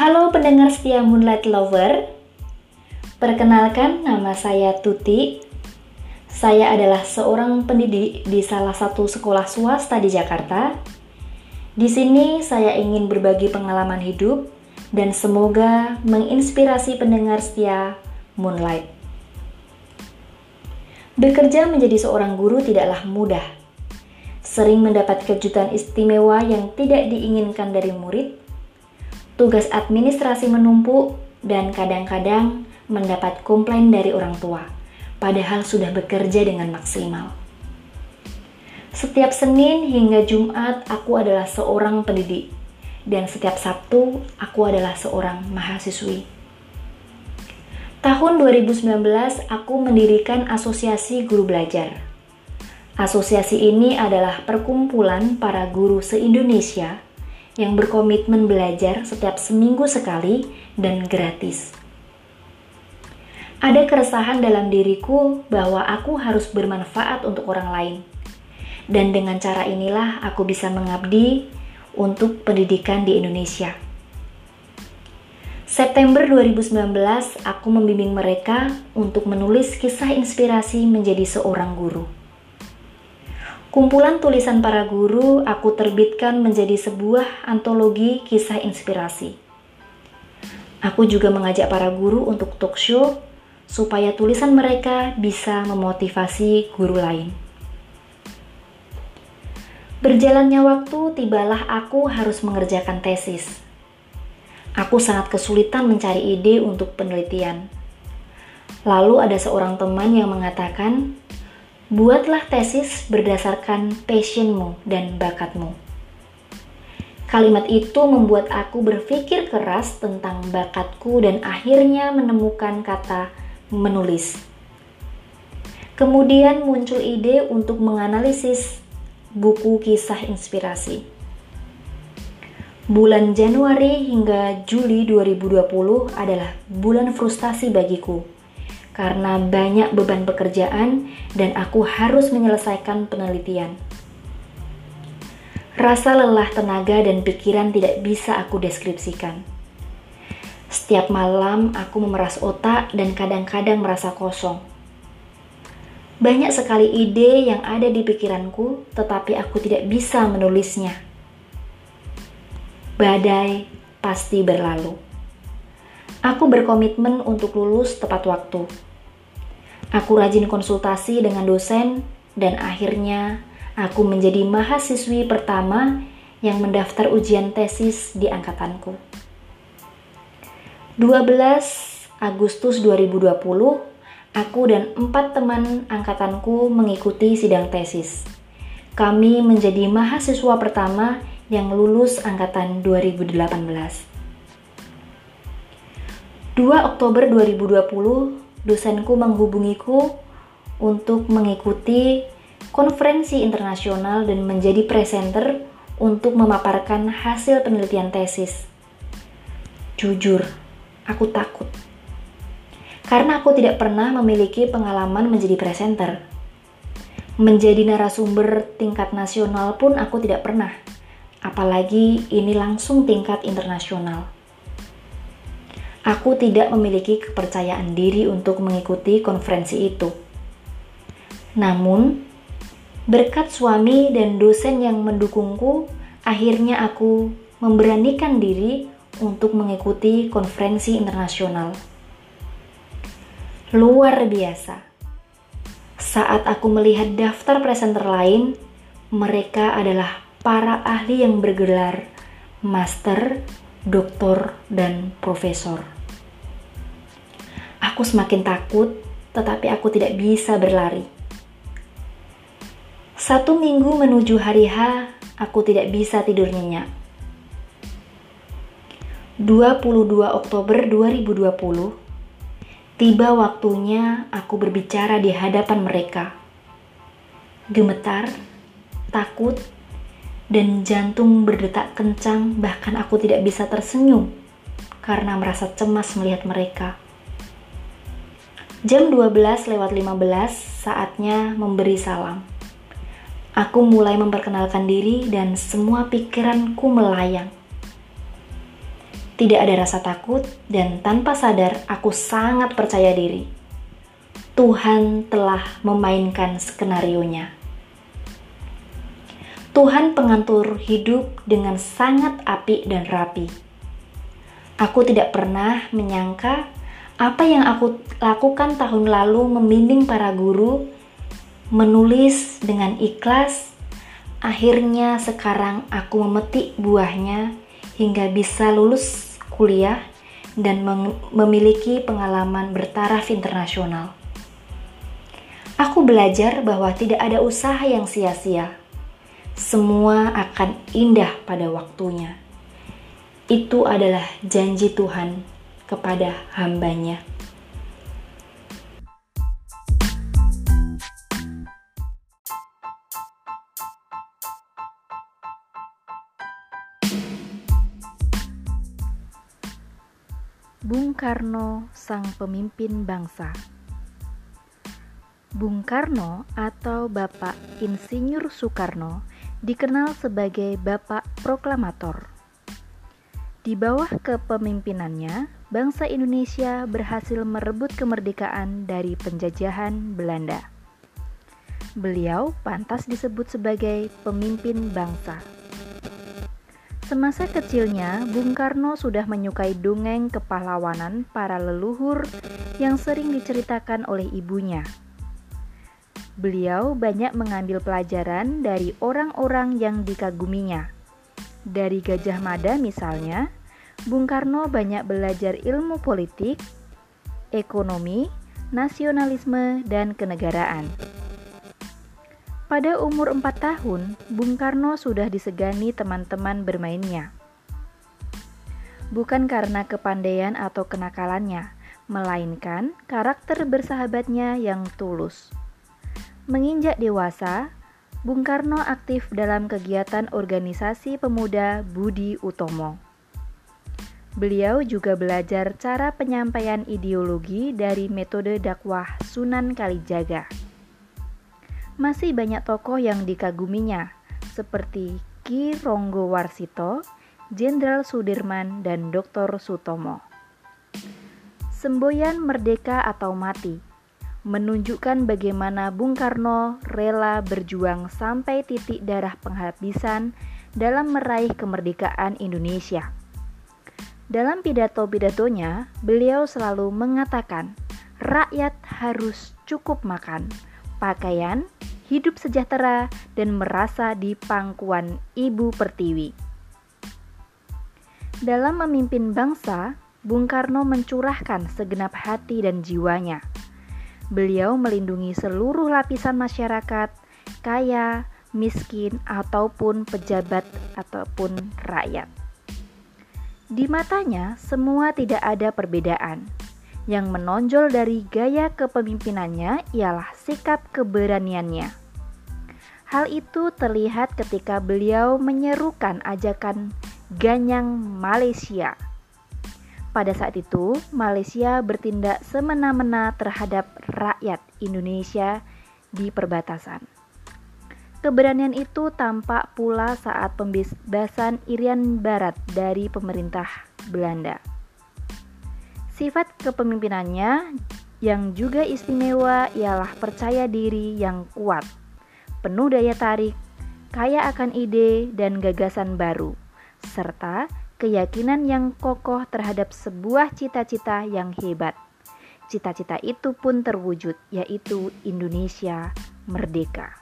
Halo pendengar setia Moonlight Lover. Perkenalkan nama saya Tuti. Saya adalah seorang pendidik di salah satu sekolah swasta di Jakarta. Di sini saya ingin berbagi pengalaman hidup dan semoga menginspirasi pendengar setia Moonlight. Bekerja menjadi seorang guru tidaklah mudah. Sering mendapat kejutan istimewa yang tidak diinginkan dari murid, tugas administrasi menumpuk, dan kadang-kadang mendapat komplain dari orang tua, padahal sudah bekerja dengan maksimal. Setiap Senin hingga Jumat, aku adalah seorang pendidik, dan setiap Sabtu, aku adalah seorang mahasiswi. Tahun 2019 aku mendirikan Asosiasi Guru Belajar. Asosiasi ini adalah perkumpulan para guru se-Indonesia yang berkomitmen belajar setiap seminggu sekali dan gratis. Ada keresahan dalam diriku bahwa aku harus bermanfaat untuk orang lain. Dan dengan cara inilah aku bisa mengabdi untuk pendidikan di Indonesia. September 2019, aku membimbing mereka untuk menulis kisah inspirasi menjadi seorang guru. Kumpulan tulisan para guru aku terbitkan menjadi sebuah antologi kisah inspirasi. Aku juga mengajak para guru untuk talk show supaya tulisan mereka bisa memotivasi guru lain. Berjalannya waktu, tibalah aku harus mengerjakan tesis Aku sangat kesulitan mencari ide untuk penelitian. Lalu ada seorang teman yang mengatakan, buatlah tesis berdasarkan passionmu dan bakatmu. Kalimat itu membuat aku berpikir keras tentang bakatku dan akhirnya menemukan kata menulis. Kemudian muncul ide untuk menganalisis buku kisah inspirasi. Bulan Januari hingga Juli 2020 adalah bulan frustasi bagiku karena banyak beban pekerjaan dan aku harus menyelesaikan penelitian. Rasa lelah tenaga dan pikiran tidak bisa aku deskripsikan. Setiap malam aku memeras otak dan kadang-kadang merasa kosong. Banyak sekali ide yang ada di pikiranku, tetapi aku tidak bisa menulisnya badai pasti berlalu. Aku berkomitmen untuk lulus tepat waktu. Aku rajin konsultasi dengan dosen dan akhirnya aku menjadi mahasiswi pertama yang mendaftar ujian tesis di angkatanku. 12 Agustus 2020, aku dan empat teman angkatanku mengikuti sidang tesis. Kami menjadi mahasiswa pertama yang lulus angkatan 2018. 2 Oktober 2020, dosenku menghubungiku untuk mengikuti konferensi internasional dan menjadi presenter untuk memaparkan hasil penelitian tesis. Jujur, aku takut. Karena aku tidak pernah memiliki pengalaman menjadi presenter. Menjadi narasumber tingkat nasional pun aku tidak pernah apalagi ini langsung tingkat internasional. Aku tidak memiliki kepercayaan diri untuk mengikuti konferensi itu. Namun, berkat suami dan dosen yang mendukungku, akhirnya aku memberanikan diri untuk mengikuti konferensi internasional. Luar biasa. Saat aku melihat daftar presenter lain, mereka adalah para ahli yang bergelar master, doktor, dan profesor. Aku semakin takut, tetapi aku tidak bisa berlari. Satu minggu menuju hari H, aku tidak bisa tidur nyenyak. 22 Oktober 2020, tiba waktunya aku berbicara di hadapan mereka. Gemetar, takut, dan jantung berdetak kencang, bahkan aku tidak bisa tersenyum karena merasa cemas melihat mereka. Jam 12 lewat 15 saatnya memberi salam. Aku mulai memperkenalkan diri dan semua pikiranku melayang. Tidak ada rasa takut, dan tanpa sadar, aku sangat percaya diri. Tuhan telah memainkan skenario-nya. Tuhan pengatur hidup dengan sangat api dan rapi. Aku tidak pernah menyangka apa yang aku lakukan tahun lalu membimbing para guru menulis dengan ikhlas. Akhirnya sekarang aku memetik buahnya hingga bisa lulus kuliah dan memiliki pengalaman bertaraf internasional. Aku belajar bahwa tidak ada usaha yang sia-sia. Semua akan indah pada waktunya. Itu adalah janji Tuhan kepada hambanya. Bung Karno, sang pemimpin bangsa. Bung Karno atau Bapak Insinyur Soekarno dikenal sebagai Bapak Proklamator. Di bawah kepemimpinannya, bangsa Indonesia berhasil merebut kemerdekaan dari penjajahan Belanda. Beliau pantas disebut sebagai pemimpin bangsa. Semasa kecilnya, Bung Karno sudah menyukai dongeng kepahlawanan para leluhur yang sering diceritakan oleh ibunya. Beliau banyak mengambil pelajaran dari orang-orang yang dikaguminya. Dari Gajah Mada misalnya, Bung Karno banyak belajar ilmu politik, ekonomi, nasionalisme, dan kenegaraan. Pada umur 4 tahun, Bung Karno sudah disegani teman-teman bermainnya. Bukan karena kepandaian atau kenakalannya, melainkan karakter bersahabatnya yang tulus. Menginjak dewasa, Bung Karno aktif dalam kegiatan organisasi pemuda Budi Utomo. Beliau juga belajar cara penyampaian ideologi dari metode dakwah Sunan Kalijaga masih banyak tokoh yang dikaguminya, seperti Ki Ronggo Warsito, Jenderal Sudirman, dan Dr. Sutomo. Semboyan Merdeka atau Mati menunjukkan bagaimana Bung Karno rela berjuang sampai titik darah penghabisan dalam meraih kemerdekaan Indonesia. Dalam pidato-pidatonya, beliau selalu mengatakan, rakyat harus cukup makan, pakaian, hidup sejahtera, dan merasa di pangkuan Ibu Pertiwi. Dalam memimpin bangsa, Bung Karno mencurahkan segenap hati dan jiwanya. Beliau melindungi seluruh lapisan masyarakat, kaya, miskin, ataupun pejabat ataupun rakyat. Di matanya, semua tidak ada perbedaan yang menonjol dari gaya kepemimpinannya ialah sikap keberaniannya. Hal itu terlihat ketika beliau menyerukan ajakan Ganyang Malaysia. Pada saat itu, Malaysia bertindak semena-mena terhadap rakyat Indonesia di perbatasan. Keberanian itu tampak pula saat pembebasan Irian Barat dari pemerintah Belanda. Sifat kepemimpinannya yang juga istimewa ialah percaya diri yang kuat, penuh daya tarik, kaya akan ide dan gagasan baru, serta keyakinan yang kokoh terhadap sebuah cita-cita yang hebat. Cita-cita itu pun terwujud, yaitu Indonesia merdeka.